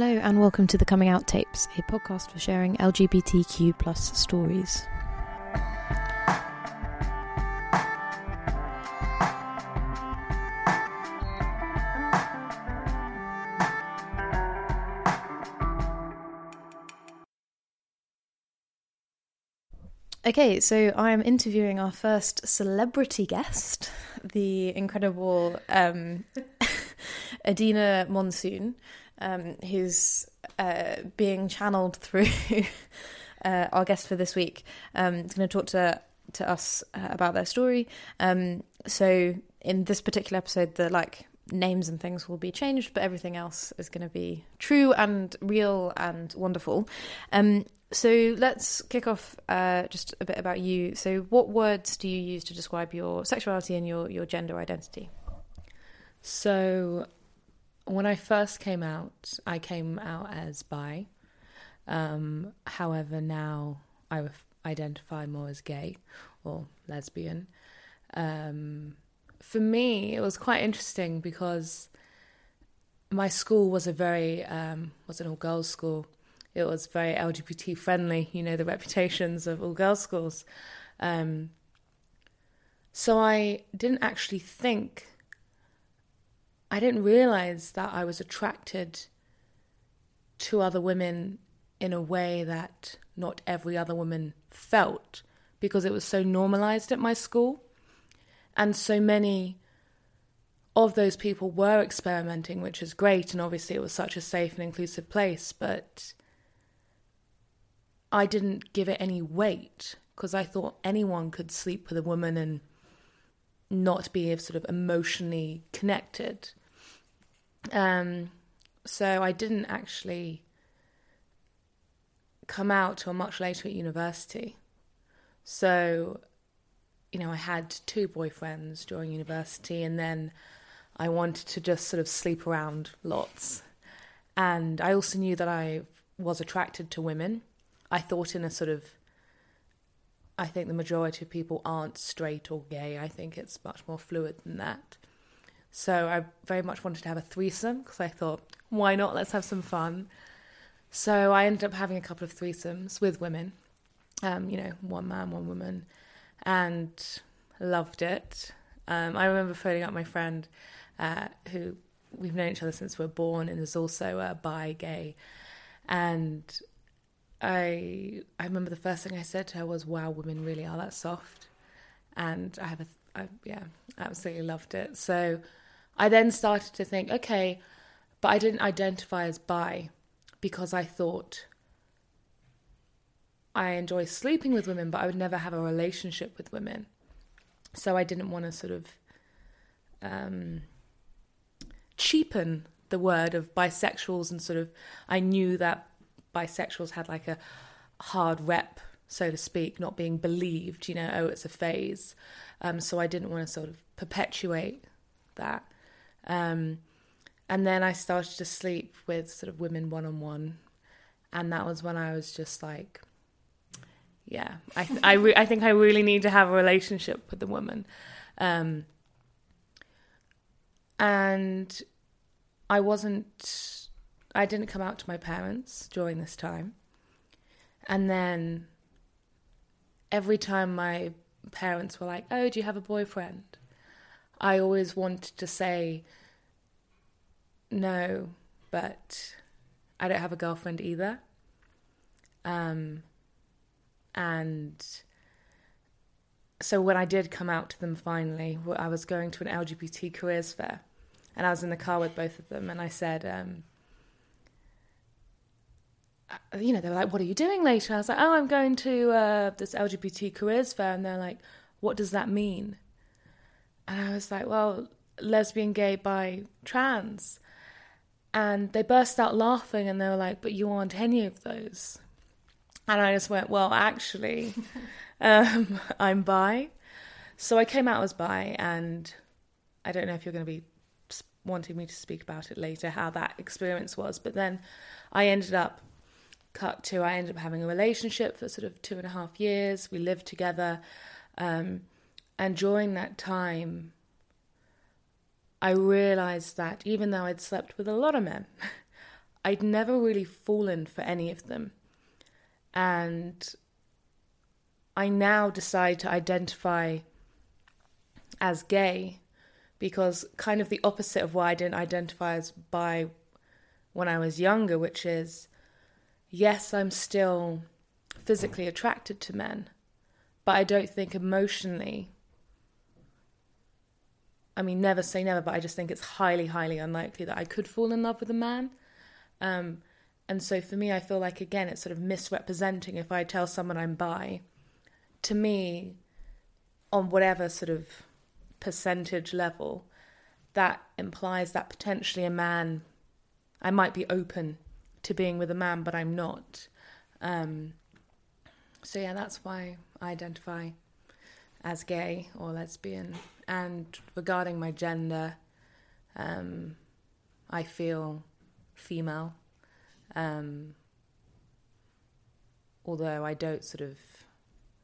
Hello and welcome to the Coming Out Tapes, a podcast for sharing LGBTQ plus stories. Okay, so I am interviewing our first celebrity guest, the incredible um, Edina Monsoon um, who's uh, being channeled through uh, our guest for this week. Um, is going to talk to to us uh, about their story. Um, so in this particular episode, the like names and things will be changed, but everything else is going to be true and real and wonderful. Um, so let's kick off uh, just a bit about you. So, what words do you use to describe your sexuality and your your gender identity? So, when I first came out, I came out as bi. Um, however, now I identify more as gay or lesbian. Um, for me, it was quite interesting because my school was a very um, was an all girls school. It was very LGBT friendly. You know the reputations of all girls schools. Um, so I didn't actually think I didn't realize that I was attracted to other women in a way that not every other woman felt because it was so normalized at my school. And so many of those people were experimenting, which is great. And obviously, it was such a safe and inclusive place. But I didn't give it any weight because I thought anyone could sleep with a woman and not be sort of emotionally connected. Um, so I didn't actually come out till much later at university. So, you know, I had two boyfriends during university, and then I wanted to just sort of sleep around lots. And I also knew that I was attracted to women. I thought in a sort of I think the majority of people aren't straight or gay. I think it's much more fluid than that. So I very much wanted to have a threesome because I thought, why not? Let's have some fun. So I ended up having a couple of threesomes with women, um, you know, one man, one woman, and loved it. Um, I remember phoning up my friend uh, who we've known each other since we are born and is also a bi gay. And I I remember the first thing I said to her was, "Wow, women really are that soft." And I have a I, yeah, absolutely loved it. So I then started to think, okay, but I didn't identify as bi because I thought I enjoy sleeping with women, but I would never have a relationship with women. So I didn't want to sort of um, cheapen the word of bisexuals and sort of I knew that bisexuals had like a hard rep, so to speak, not being believed, you know, oh, it's a phase. Um, so I didn't want to sort of perpetuate that. Um, and then I started to sleep with sort of women one on one, and that was when I was just like, yeah, I I, re- I think I really need to have a relationship with the woman, um, and I wasn't, I didn't come out to my parents during this time, and then every time my parents were like, "Oh, do you have a boyfriend?" I always wanted to say no, but I don't have a girlfriend either. Um, and so when I did come out to them finally, I was going to an LGBT careers fair, and I was in the car with both of them, and I said, um, you know, they were like, "What are you doing later?" I was like, "Oh, I'm going to uh, this LGBT careers fair," and they're like, "What does that mean?" And I was like, well, lesbian, gay, bi, trans. And they burst out laughing and they were like, But you aren't any of those. And I just went, Well, actually, um, I'm bi. So I came out as bi, and I don't know if you're going to be wanting me to speak about it later, how that experience was. But then I ended up, cut to, I ended up having a relationship for sort of two and a half years. We lived together. Um, and during that time, I realized that even though I'd slept with a lot of men, I'd never really fallen for any of them. And I now decide to identify as gay because kind of the opposite of why I didn't identify as bi when I was younger, which is yes, I'm still physically attracted to men, but I don't think emotionally I mean, never say never, but I just think it's highly, highly unlikely that I could fall in love with a man. Um, and so for me, I feel like, again, it's sort of misrepresenting if I tell someone I'm bi. To me, on whatever sort of percentage level, that implies that potentially a man, I might be open to being with a man, but I'm not. Um, so yeah, that's why I identify as gay or lesbian. And regarding my gender, um, I feel female. Um, although I don't sort of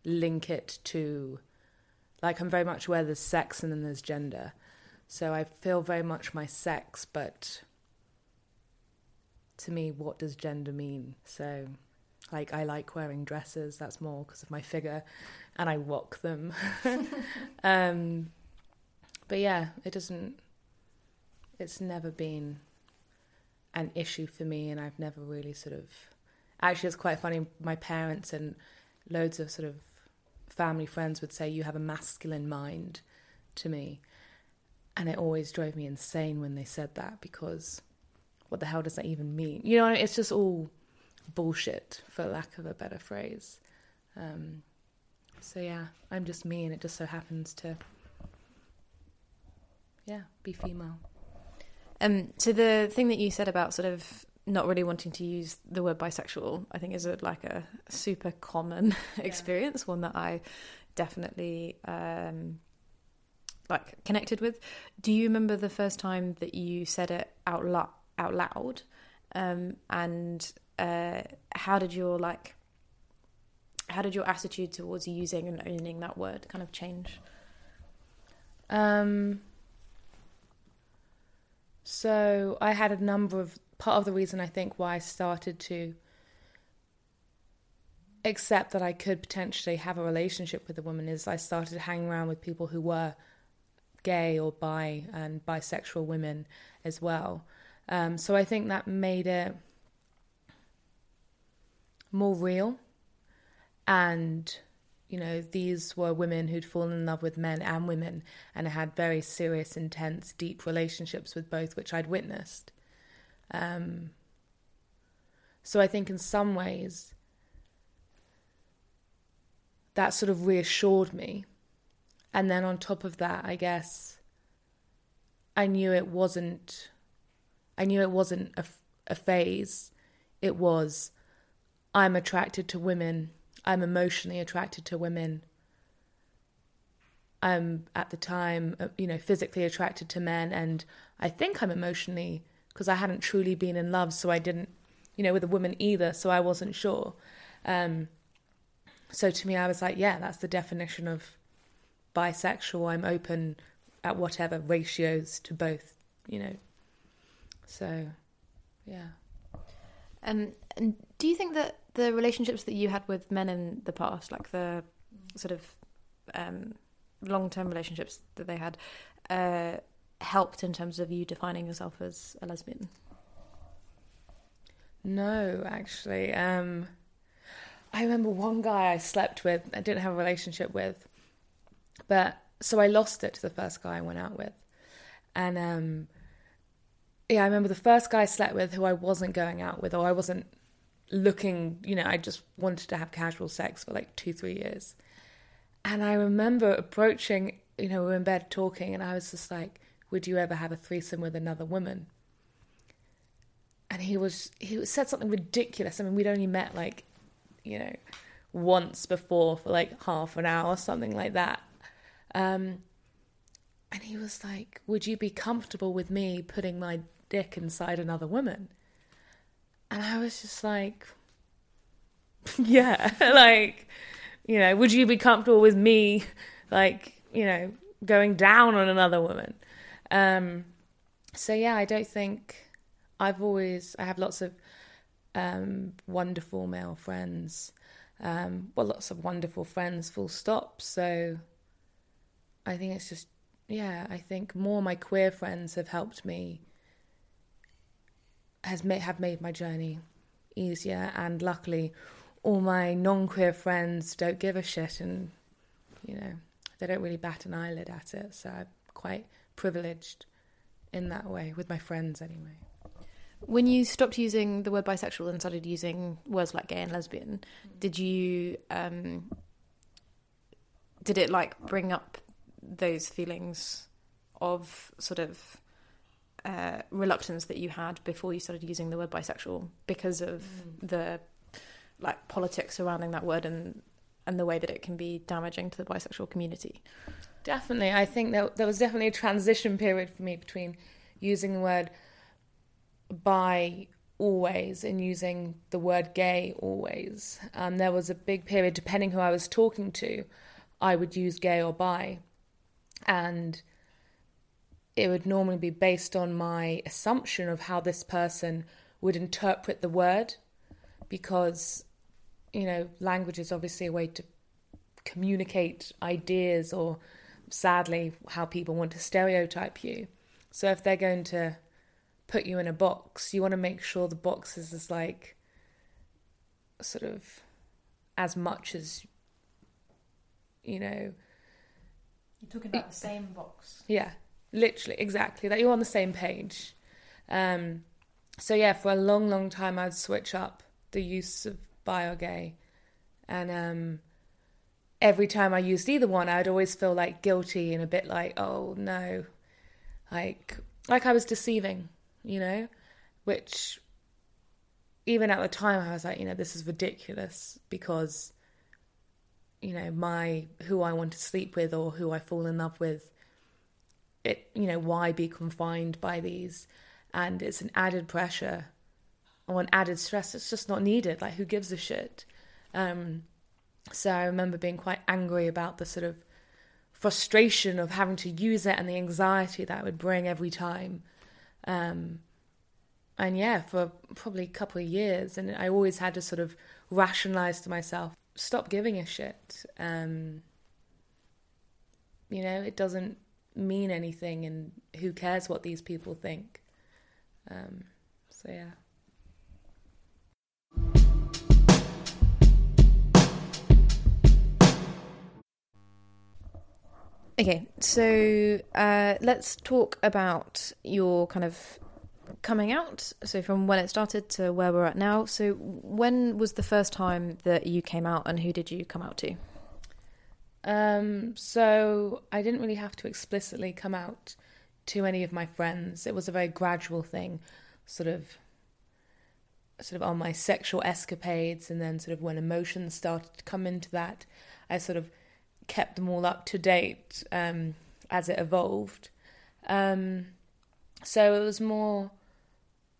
link it to, like, I'm very much aware there's sex and then there's gender. So I feel very much my sex, but to me, what does gender mean? So, like, I like wearing dresses, that's more because of my figure and I walk them. um, but yeah, it doesn't. It's never been an issue for me, and I've never really sort of. Actually, it's quite funny. My parents and loads of sort of family friends would say, "You have a masculine mind," to me, and it always drove me insane when they said that because, what the hell does that even mean? You know, it's just all bullshit, for lack of a better phrase. Um, so yeah, I'm just me, and it just so happens to, yeah, be female. Um, so the thing that you said about sort of not really wanting to use the word bisexual, I think is a, like a super common yeah. experience, one that I definitely um, like connected with. Do you remember the first time that you said it out loud? Out loud, um, and uh, how did your like how did your attitude towards using and owning that word kind of change? Um, so I had a number of part of the reason I think why I started to accept that I could potentially have a relationship with a woman is I started hanging around with people who were gay or bi and bisexual women as well. Um, so I think that made it more real. And you know these were women who'd fallen in love with men and women and had very serious intense deep relationships with both which i'd witnessed. Um, so i think in some ways that sort of reassured me. And then on top of that i guess i knew it wasn't i knew it wasn't a, a phase it was i'm attracted to women I'm emotionally attracted to women. I'm at the time, uh, you know, physically attracted to men, and I think I'm emotionally because I hadn't truly been in love, so I didn't, you know, with a woman either, so I wasn't sure. Um, so to me, I was like, yeah, that's the definition of bisexual. I'm open at whatever ratios to both, you know. So, yeah. Um, and do you think that the relationships that you had with men in the past, like the sort of um, long term relationships that they had, uh, helped in terms of you defining yourself as a lesbian? No, actually. Um, I remember one guy I slept with, I didn't have a relationship with, but so I lost it to the first guy I went out with. And um, yeah, I remember the first guy I slept with who I wasn't going out with, or I wasn't looking, you know, I just wanted to have casual sex for like two, three years. And I remember approaching, you know, we were in bed talking, and I was just like, Would you ever have a threesome with another woman? and he was he said something ridiculous. I mean, we'd only met like, you know, once before for like half an hour or something like that. Um, and he was like, "Would you be comfortable with me putting my dick inside another woman?" And I was just like, "Yeah, like, you know, would you be comfortable with me, like, you know, going down on another woman?" Um, so yeah, I don't think I've always I have lots of um, wonderful male friends. Um, well, lots of wonderful friends. Full stop. So I think it's just yeah. I think more my queer friends have helped me. Has made have made my journey easier, and luckily, all my non-queer friends don't give a shit, and you know they don't really bat an eyelid at it. So I'm quite privileged in that way with my friends anyway. When you stopped using the word bisexual and started using words like gay and lesbian, did you um, did it like bring up those feelings of sort of uh, reluctance that you had before you started using the word bisexual because of mm. the like politics surrounding that word and and the way that it can be damaging to the bisexual community? Definitely, I think that there was definitely a transition period for me between using the word bi always and using the word gay always. Um, there was a big period, depending who I was talking to, I would use gay or bi. And it would normally be based on my assumption of how this person would interpret the word because, you know, language is obviously a way to communicate ideas or sadly how people want to stereotype you. So if they're going to put you in a box, you want to make sure the box is as like sort of as much as you know. You're talking about the same box. Yeah, literally, exactly. That you're on the same page. Um, so yeah, for a long, long time, I'd switch up the use of bi or gay, and um, every time I used either one, I'd always feel like guilty and a bit like, oh no, like like I was deceiving you know, which even at the time I was like, you know, this is ridiculous because you know, my who I want to sleep with or who I fall in love with it, you know, why be confined by these? And it's an added pressure or an added stress. It's just not needed. Like, who gives a shit? Um, so I remember being quite angry about the sort of frustration of having to use it and the anxiety that would bring every time. Um, and yeah, for probably a couple of years, and I always had to sort of rationalize to myself, stop giving a shit. Um, you know, it doesn't mean anything, and who cares what these people think? Um, so yeah. Okay, so uh, let's talk about your kind of coming out. So, from when it started to where we're at now. So, when was the first time that you came out, and who did you come out to? Um, so, I didn't really have to explicitly come out to any of my friends. It was a very gradual thing, sort of sort of on my sexual escapades and then sort of when emotions started to come into that i sort of kept them all up to date um, as it evolved. Um, so it was more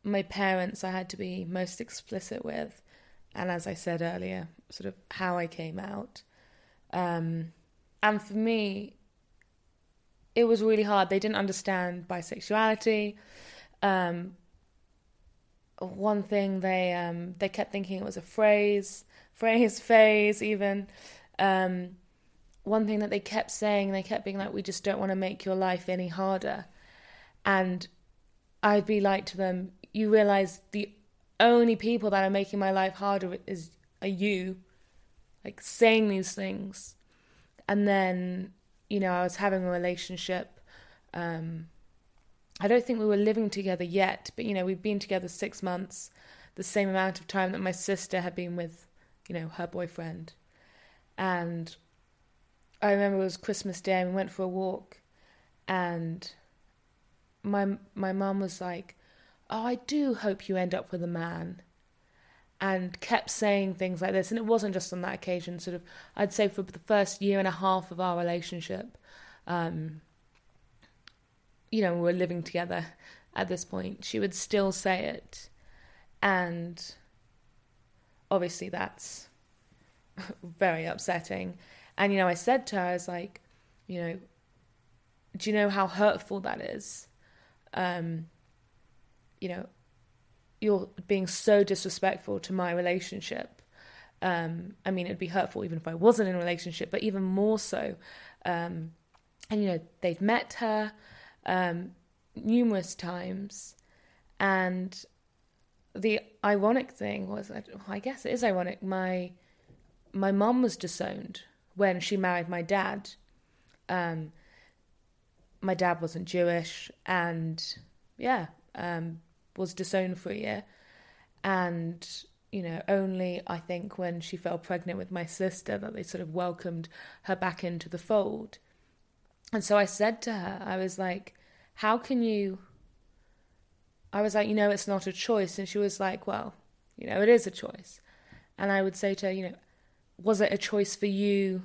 my parents I had to be most explicit with, and as I said earlier, sort of how I came out. Um, and for me, it was really hard. They didn't understand bisexuality. Um, one thing they um, they kept thinking it was a phrase, phrase, phase, even. Um, one thing that they kept saying, they kept being like, we just don't want to make your life any harder. And I'd be like to them, you realize the only people that are making my life harder is are you, like saying these things. And then, you know, I was having a relationship. Um, I don't think we were living together yet, but you know, we've been together six months, the same amount of time that my sister had been with, you know, her boyfriend. And I remember it was Christmas Day and we went for a walk, and my my mum was like, oh, I do hope you end up with a man. And kept saying things like this. And it wasn't just on that occasion, sort of, I'd say for the first year and a half of our relationship, um, you know, we were living together at this point, she would still say it. And obviously, that's very upsetting. And, you know, I said to her, I was like, you know, do you know how hurtful that is? Um, you know, you're being so disrespectful to my relationship. Um, I mean, it'd be hurtful even if I wasn't in a relationship, but even more so. Um, and you know, they've met her um, numerous times, and the ironic thing was, I guess it is ironic. My my mum was disowned when she married my dad. Um, my dad wasn't Jewish, and yeah, um, was disowned for a year. And, you know, only I think when she fell pregnant with my sister that they sort of welcomed her back into the fold. And so I said to her, I was like, how can you? I was like, you know, it's not a choice. And she was like, well, you know, it is a choice. And I would say to her, you know, was it a choice for you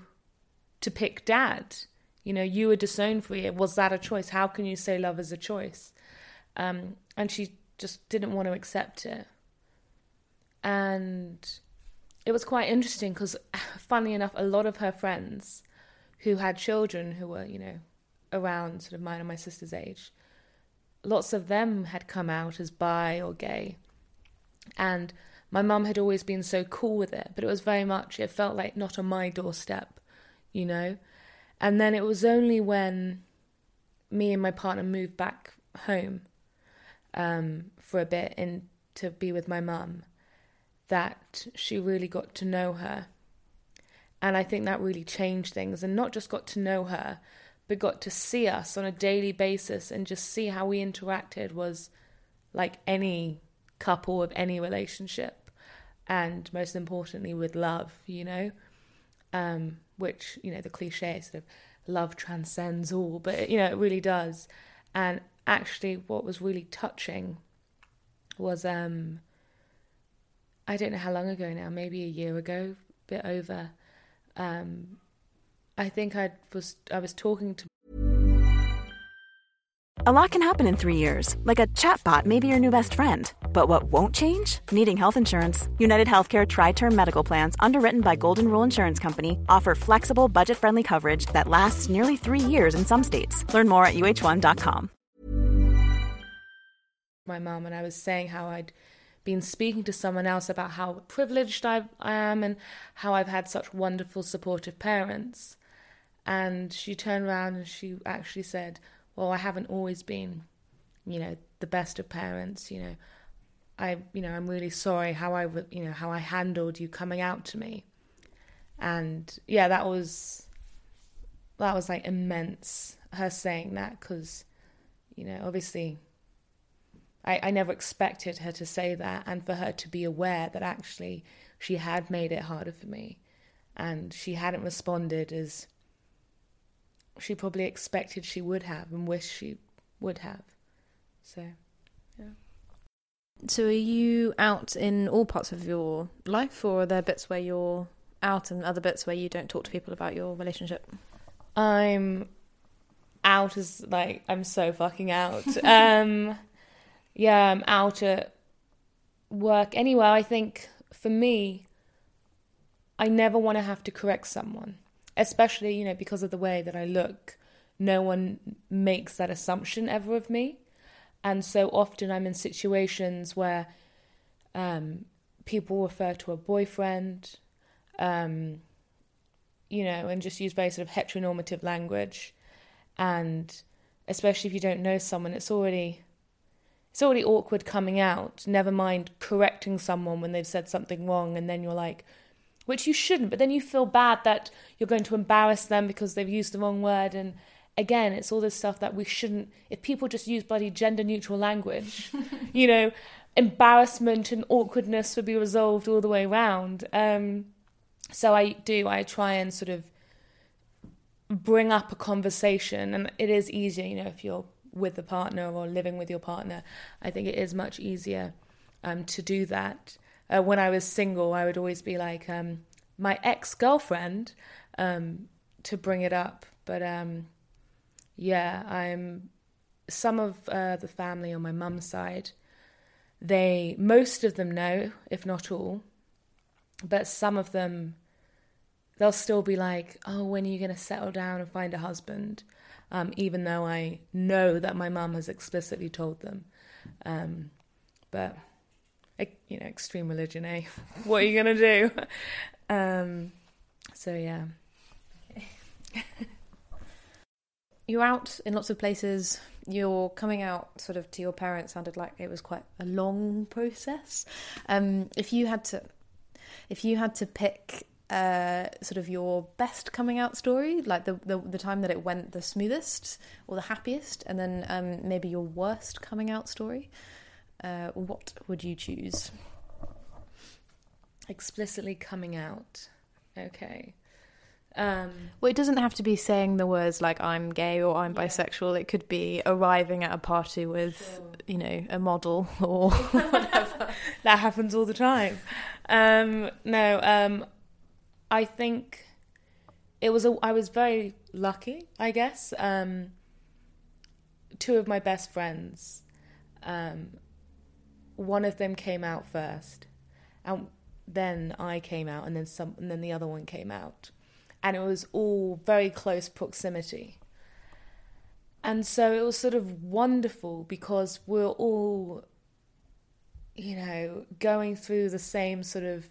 to pick dad? You know, you were disowned for year. Was that a choice? How can you say love is a choice? Um, and she just didn't want to accept it. And it was quite interesting because, funnily enough, a lot of her friends who had children who were, you know, around sort of mine and my sister's age, lots of them had come out as bi or gay. And my mum had always been so cool with it, but it was very much, it felt like not on my doorstep, you know? And then it was only when me and my partner moved back home um, for a bit and to be with my mum that she really got to know her. And I think that really changed things and not just got to know her, but got to see us on a daily basis and just see how we interacted was like any couple of any relationship. And most importantly, with love, you know, um, which, you know, the cliche sort of love transcends all, but, you know, it really does. And actually what was really touching was um I don't know how long ago now, maybe a year ago, a bit over. Um I think I was I was talking to A lot can happen in 3 years. Like a chatbot may be your new best friend. But what won't change? Needing health insurance. United Healthcare tri-term medical plans underwritten by Golden Rule Insurance Company offer flexible, budget-friendly coverage that lasts nearly 3 years in some states. Learn more at uh1.com my mum and I was saying how I'd been speaking to someone else about how privileged I, I am and how I've had such wonderful, supportive parents. And she turned around and she actually said, Well, I haven't always been, you know, the best of parents, you know. I, you know, I'm really sorry how I, you know, how I handled you coming out to me, and yeah, that was, that was like immense. Her saying that because, you know, obviously I, I never expected her to say that and for her to be aware that actually she had made it harder for me and she hadn't responded as she probably expected she would have and wished she would have. So, yeah. So, are you out in all parts of your life, or are there bits where you're out and other bits where you don't talk to people about your relationship? I'm out as like I'm so fucking out. um yeah, I'm out at work, anywhere. I think for me, I never want to have to correct someone, especially, you know, because of the way that I look. No one makes that assumption ever of me. And so often I'm in situations where um, people refer to a boyfriend, um, you know, and just use very sort of heteronormative language. And especially if you don't know someone, it's already it's already awkward coming out, never mind correcting someone when they've said something wrong, and then you're like, which you shouldn't, but then you feel bad that you're going to embarrass them because they've used the wrong word. And again, it's all this stuff that we shouldn't, if people just use bloody gender neutral language, you know, embarrassment and awkwardness would be resolved all the way around. Um, so I do, I try and sort of bring up a conversation, and it is easier, you know, if you're with the partner or living with your partner, I think it is much easier um, to do that. Uh, when I was single, I would always be like um, my ex girlfriend um, to bring it up, but um, yeah, I'm some of uh, the family on my mum's side. They most of them know, if not all, but some of them they'll still be like, "Oh, when are you going to settle down and find a husband?" Um, even though I know that my mum has explicitly told them. Um, but you know, extreme religion, eh? what are you gonna do? Um, so yeah. You're out in lots of places. Your coming out sort of to your parents sounded like it was quite a long process. Um, if you had to, if you had to pick uh, sort of your best coming out story, like the, the, the time that it went the smoothest or the happiest, and then um, maybe your worst coming out story. Uh, what would you choose? Explicitly coming out. Okay. Um, well, it doesn't have to be saying the words like "I'm gay" or "I'm yeah. bisexual." It could be arriving at a party with, sure. you know, a model or whatever. that happens all the time. Um, no, um, I think it was. A, I was very lucky, I guess. Um, two of my best friends um, one of them came out first, and then I came out, and then some, and then the other one came out, and it was all very close proximity. And so it was sort of wonderful because we're all, you know, going through the same sort of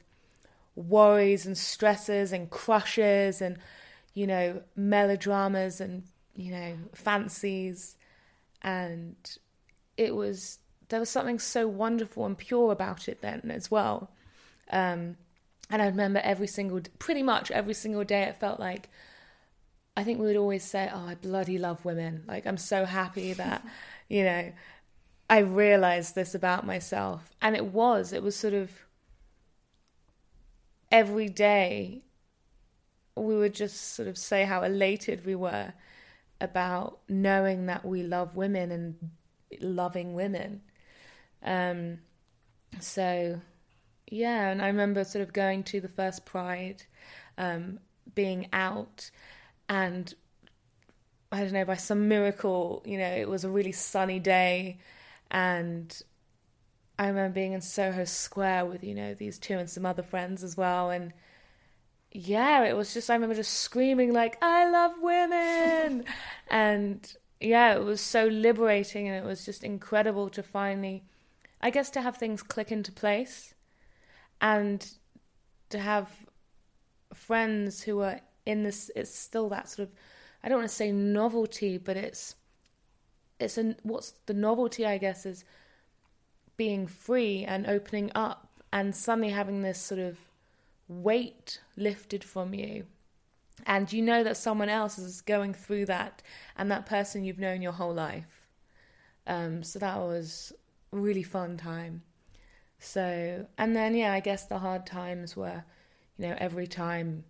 worries and stresses and crushes and, you know, melodramas and, you know, fancies. And it was there was something so wonderful and pure about it then as well. Um, and I remember every single, pretty much every single day, it felt like, I think we would always say, Oh, I bloody love women. Like, I'm so happy that, you know, I realized this about myself. And it was, it was sort of every day we would just sort of say how elated we were about knowing that we love women and loving women. Um, so, yeah, and I remember sort of going to the first Pride, um, being out, and I don't know, by some miracle, you know, it was a really sunny day, and I remember being in Soho Square with, you know, these two and some other friends as well, and yeah, it was just, I remember just screaming, like, I love women! and yeah, it was so liberating, and it was just incredible to finally I guess to have things click into place and to have friends who are in this it's still that sort of I don't want to say novelty, but it's it's an what's the novelty I guess is being free and opening up and suddenly having this sort of weight lifted from you. And you know that someone else is going through that and that person you've known your whole life. Um, so that was a really fun time. So, and then, yeah, I guess the hard times were, you know, every time,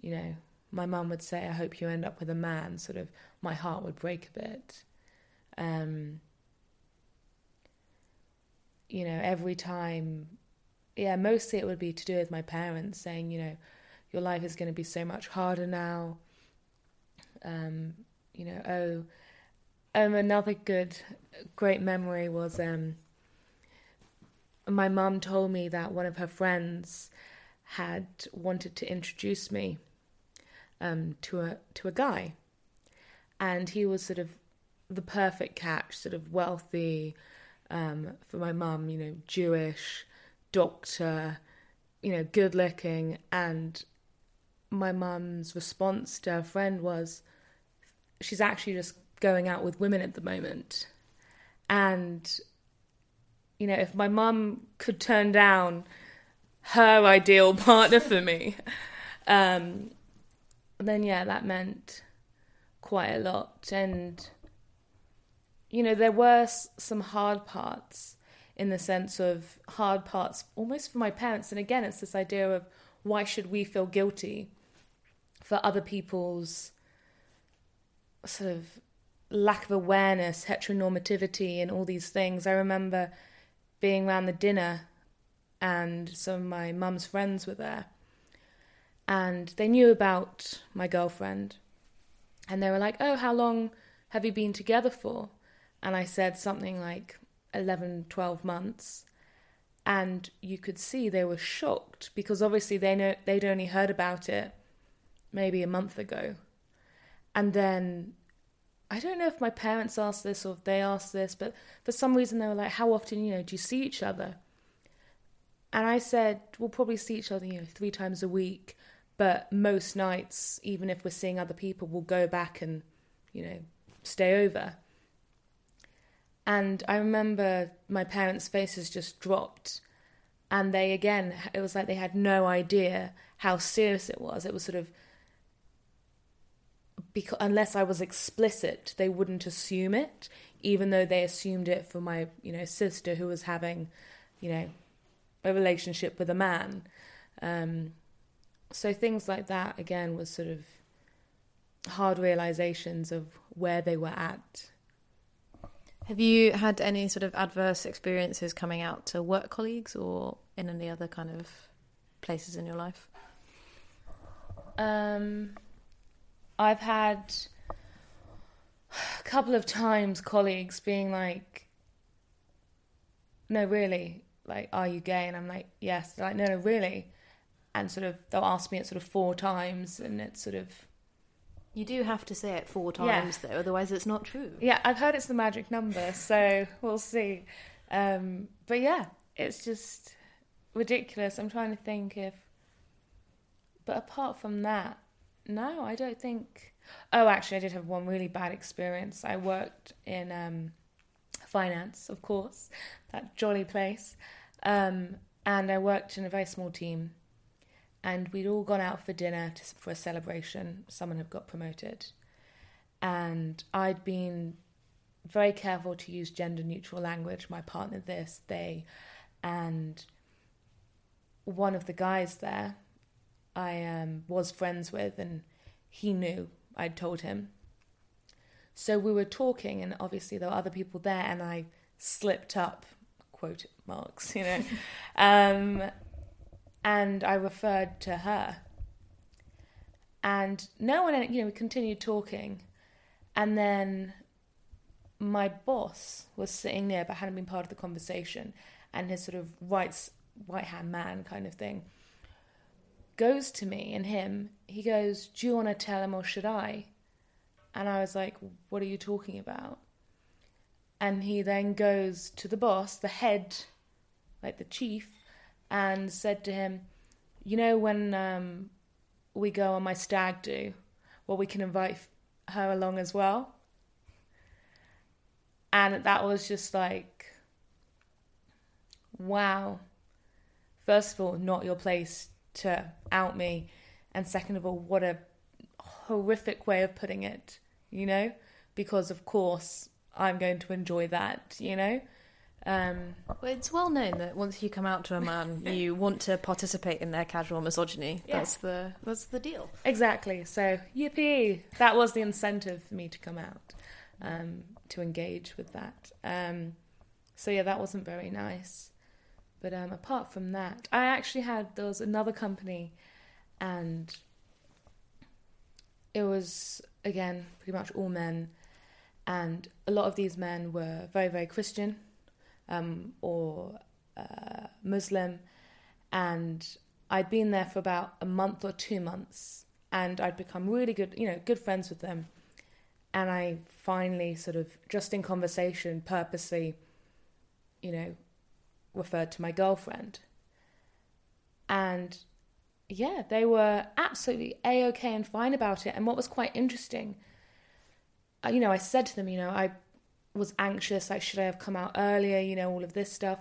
you know, my mum would say, I hope you end up with a man, sort of, my heart would break a bit. Um, you know, every time, yeah, mostly it would be to do with my parents saying, you know, your life is going to be so much harder now. Um, you know, oh, um, another good, great memory was um, my mum told me that one of her friends had wanted to introduce me um, to a to a guy, and he was sort of the perfect catch, sort of wealthy um, for my mum, you know, Jewish, doctor, you know, good looking, and my mum's response to her friend was, she's actually just going out with women at the moment. And, you know, if my mum could turn down her ideal partner for me, um, then yeah, that meant quite a lot. And, you know, there were some hard parts in the sense of hard parts almost for my parents. And again, it's this idea of why should we feel guilty for other people's sort of lack of awareness, heteronormativity, and all these things. I remember being around the dinner, and some of my mum's friends were there, and they knew about my girlfriend, and they were like, "Oh, how long have you been together for?" And I said something like 11, 12 months. And you could see they were shocked because obviously they know they'd only heard about it maybe a month ago. And then I don't know if my parents asked this or if they asked this, but for some reason they were like, How often, you know, do you see each other? And I said, We'll probably see each other, you know, three times a week. But most nights, even if we're seeing other people, we'll go back and, you know, stay over. And I remember my parents' faces just dropped. And they, again, it was like they had no idea how serious it was. It was sort of, because unless I was explicit, they wouldn't assume it, even though they assumed it for my, you know, sister who was having, you know, a relationship with a man. Um, so things like that, again, was sort of hard realizations of where they were at have you had any sort of adverse experiences coming out to work colleagues or in any other kind of places in your life? Um, I've had a couple of times colleagues being like, no, really, like, are you gay? And I'm like, yes. They're like, no, no, really. And sort of, they'll ask me it sort of four times, and it's sort of, you do have to say it four times, yeah. though, otherwise it's not true. Yeah, I've heard it's the magic number, so we'll see. Um, but yeah, it's just ridiculous. I'm trying to think if. But apart from that, no, I don't think. Oh, actually, I did have one really bad experience. I worked in um, finance, of course, that jolly place. Um, and I worked in a very small team and we'd all gone out for dinner to, for a celebration. Someone had got promoted, and I'd been very careful to use gender neutral language. My partner, this, they, and one of the guys there, I um, was friends with, and he knew I'd told him. So we were talking, and obviously there were other people there, and I slipped up, quote marks, you know. um, and I referred to her. And no one, you know, we continued talking. And then my boss was sitting there but hadn't been part of the conversation. And his sort of right, right hand man kind of thing goes to me and him. He goes, Do you want to tell him or should I? And I was like, What are you talking about? And he then goes to the boss, the head, like the chief, and said to him, You know, when um, we go on my stag do, well, we can invite her along as well. And that was just like, wow. First of all, not your place to out me. And second of all, what a horrific way of putting it, you know? Because, of course, I'm going to enjoy that, you know? Um, well, it's well known that once you come out to a man, you want to participate in their casual misogyny. Yeah. That's the that's the deal. Exactly. So yippee! That was the incentive for me to come out, um, to engage with that. Um, so yeah, that wasn't very nice. But um, apart from that, I actually had there was another company, and it was again pretty much all men, and a lot of these men were very very Christian um, or uh, Muslim, and I'd been there for about a month or two months, and I'd become really good, you know, good friends with them. And I finally, sort of, just in conversation, purposely, you know, referred to my girlfriend. And yeah, they were absolutely a okay and fine about it. And what was quite interesting, uh, you know, I said to them, you know, I was anxious, like, should I have come out earlier, you know, all of this stuff.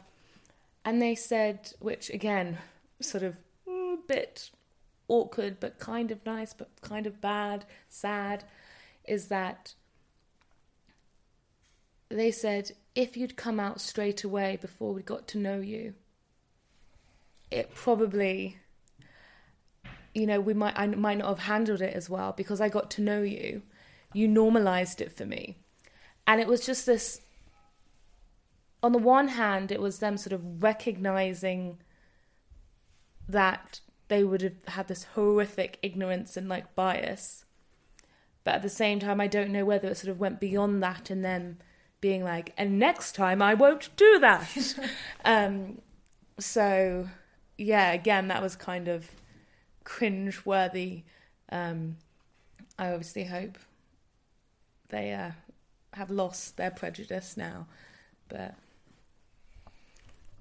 And they said, which again, sort of a mm, bit awkward, but kind of nice, but kind of bad, sad, is that they said, if you'd come out straight away before we got to know you, it probably, you know, we might, I might not have handled it as well because I got to know you. You normalized it for me and it was just this on the one hand it was them sort of recognizing that they would have had this horrific ignorance and like bias. But at the same time i don't know whether it sort of went beyond that and then being like and next time i won't do that. Um so yeah again that was kind of cringe worthy um i obviously hope they uh have lost their prejudice now but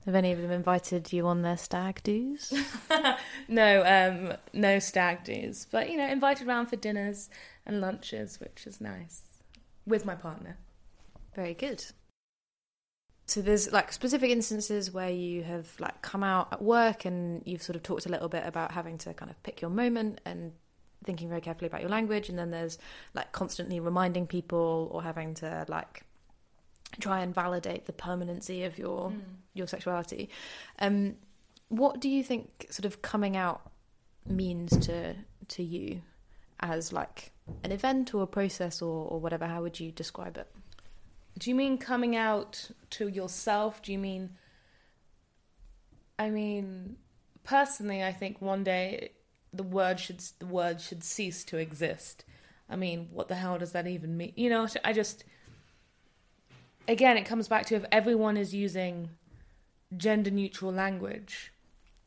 Have any of them invited you on their stag do's? no, um, no stag do's, but you know, invited around for dinners and lunches, which is nice with my partner. Very good. So there's like specific instances where you have like come out at work and you've sort of talked a little bit about having to kind of pick your moment and thinking very carefully about your language and then there's like constantly reminding people or having to like try and validate the permanency of your Mm. your sexuality. Um what do you think sort of coming out means to to you as like an event or a process or, or whatever how would you describe it? Do you mean coming out to yourself? Do you mean? I mean, personally, I think one day the word should the word should cease to exist. I mean, what the hell does that even mean? You know, I just again, it comes back to if everyone is using gender neutral language,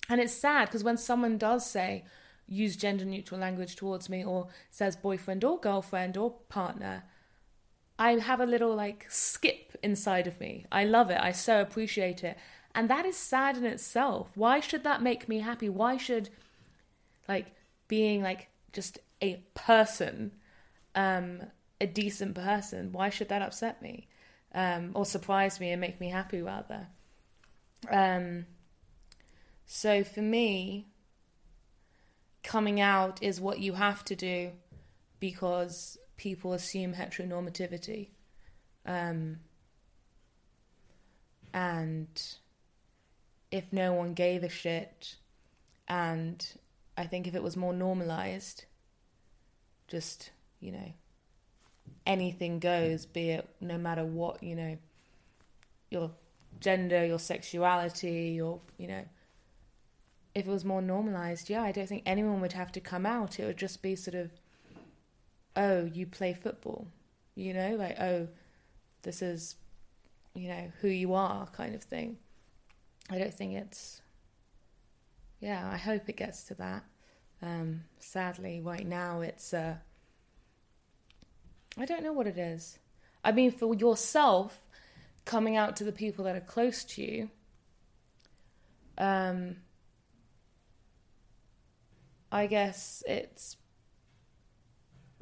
and it's sad because when someone does say use gender neutral language towards me or says boyfriend or girlfriend or partner, I have a little like skip inside of me. I love it. I so appreciate it. And that is sad in itself. Why should that make me happy? Why should like being like just a person, um, a decent person, why should that upset me? Um, or surprise me and make me happy rather. Um, so for me, coming out is what you have to do because people assume heteronormativity. Um, and if no one gave a shit, and I think if it was more normalized, just, you know, anything goes, be it no matter what, you know, your gender, your sexuality, your, you know, if it was more normalized, yeah, I don't think anyone would have to come out. It would just be sort of, oh, you play football, you know, like, oh, this is, you know, who you are kind of thing. I don't think it's, yeah, I hope it gets to that. Um, sadly, right now it's, uh, I don't know what it is. I mean, for yourself, coming out to the people that are close to you, um, I guess it's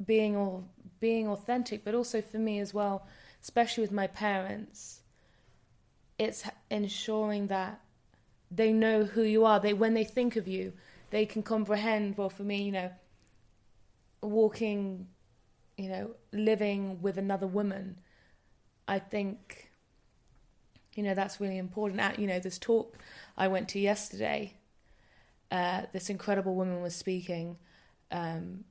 being all being authentic, but also for me as well, especially with my parents, it's ensuring that they know who you are. They when they think of you, they can comprehend. Well, for me, you know, walking, you know, living with another woman, I think, you know, that's really important. At you know, this talk I went to yesterday, uh, this incredible woman was speaking. Um,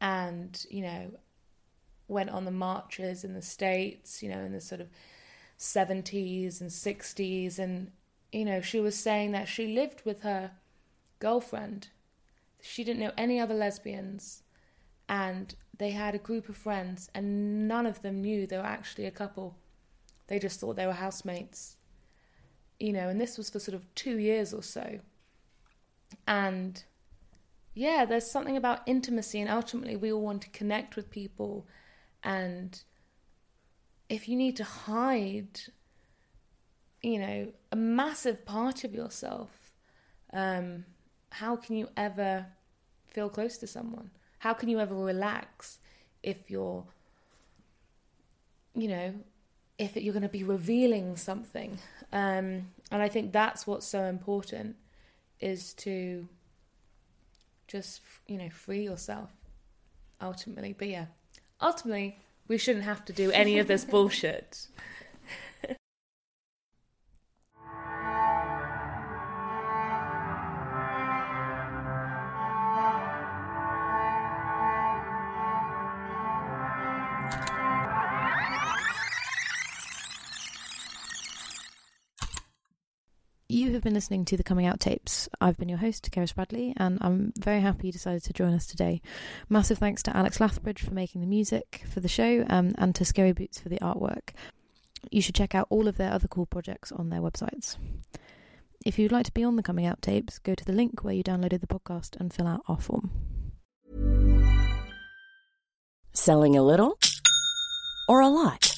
and you know went on the marches in the states you know in the sort of 70s and 60s and you know she was saying that she lived with her girlfriend. She didn't know any other lesbians. And they had a group of friends and none of them knew they were actually a couple. They just thought they were housemates. You know and this was for sort of 2 years or so. And yeah, there's something about intimacy, and ultimately, we all want to connect with people. And if you need to hide, you know, a massive part of yourself, um, how can you ever feel close to someone? How can you ever relax if you're, you know, if you're going to be revealing something? Um, and I think that's what's so important is to just you know free yourself ultimately but yeah ultimately we shouldn't have to do any of this bullshit been listening to the Coming Out tapes. I've been your host, Keris Bradley, and I'm very happy you decided to join us today. Massive thanks to Alex Lathbridge for making the music for the show um, and to Scary Boots for the artwork. You should check out all of their other cool projects on their websites. If you'd like to be on the Coming Out tapes, go to the link where you downloaded the podcast and fill out our form. Selling a little or a lot?